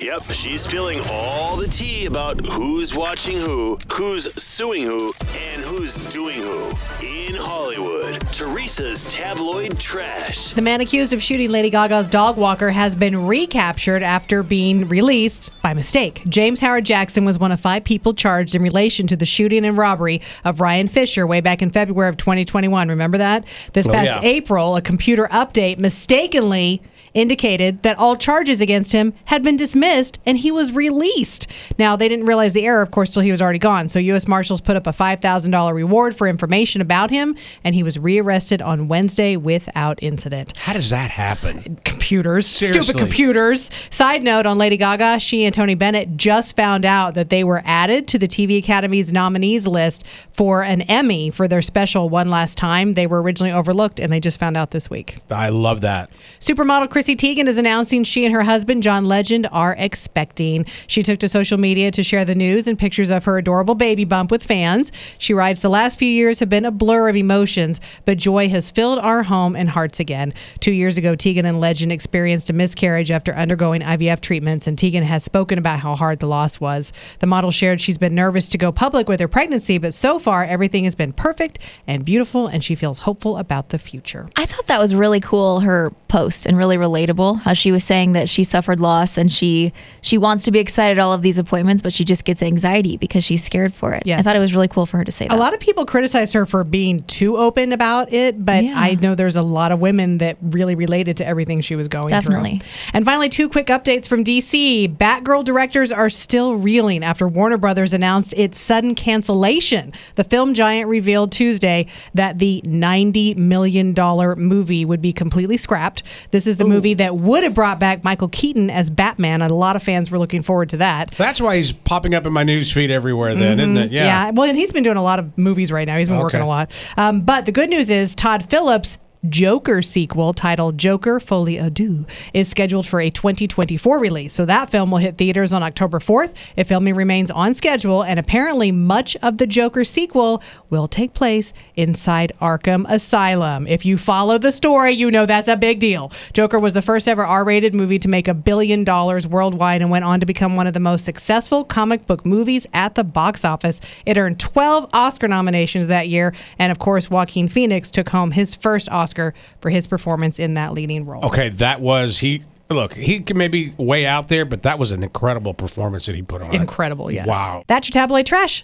Yep, she's spilling all the tea about who's watching who, who's suing who, and who's doing who. In Hollywood, Teresa's tabloid trash. The man accused of shooting Lady Gaga's dog walker has been recaptured after being released by mistake. James Howard Jackson was one of five people charged in relation to the shooting and robbery of Ryan Fischer way back in February of 2021. Remember that? This Oh, past yeah. April, a computer update mistakenly indicated that all charges against him had been dismissed and he was released. Now, they didn't realize the error, of course, till he was already gone. So, U.S. Marshals put up a $5,000 reward for information about him, and he was rearrested on Wednesday without incident How does that happen? computers, Seriously. stupid computers. Side note on Lady Gaga, she and Tony Bennett just found out that they were added to the TV Academy's nominees list for an Emmy for their special One Last Time. They were originally overlooked and they just found out this week. I love that. Supermodel Chrissy Teigen is announcing she and her husband, John Legend, are expecting. She took to social media to share the news and pictures of her adorable baby bump with fans. She writes, The last few years have been a blur of emotions, but joy has filled our home and hearts again. Two years ago, Teigen and Legend experienced a miscarriage after undergoing IVF treatments, and Teigen has spoken about how hard the loss was. The model shared she's been nervous to go public with her pregnancy, but so far, everything has been perfect and beautiful, and she feels hopeful about the future. I thought that was really cool her post and really, really relatable how she was saying that she suffered loss and she she wants to be excited at all of these appointments but she just gets anxiety because she's scared for it. Yes. I thought it was really cool for her to say that. A lot of people criticize her for being too open about it, but Yeah. I know there's a lot of women that really related to everything she was going through. Definitely. through. And finally, two quick updates from DC. Batgirl directors are still reeling after Warner Brothers announced its sudden cancellation. The film giant revealed Tuesday that the $90 million movie would be completely scrapped. This is the movie that would have brought back Michael Keaton as Batman, and a lot of fans were looking forward to that. That's why he's popping up in my news feed everywhere. Then, isn't it? Yeah. Well, and he's been doing a lot of movies right now. He's been working a lot. Um, but the good news is Todd Phillips. Joker sequel titled Joker Folie à is scheduled for a 2024 release. So that film will hit theaters on October 4th if filming remains on schedule. And apparently, much of the Joker sequel will take place inside Arkham Asylum. If you follow the story, you know that's a big deal. Joker was the first ever R rated movie to make a billion dollars worldwide and went on to become one of the most successful comic book movies at the box office. It earned 12 Oscar nominations that year. And of course, Joaquin Phoenix took home his first Oscar for his performance in that leading role. Okay, that was he. Look, he can maybe way out there, but that was an incredible performance that he put on. Incredible, yes. Wow. That's your tabloid trash.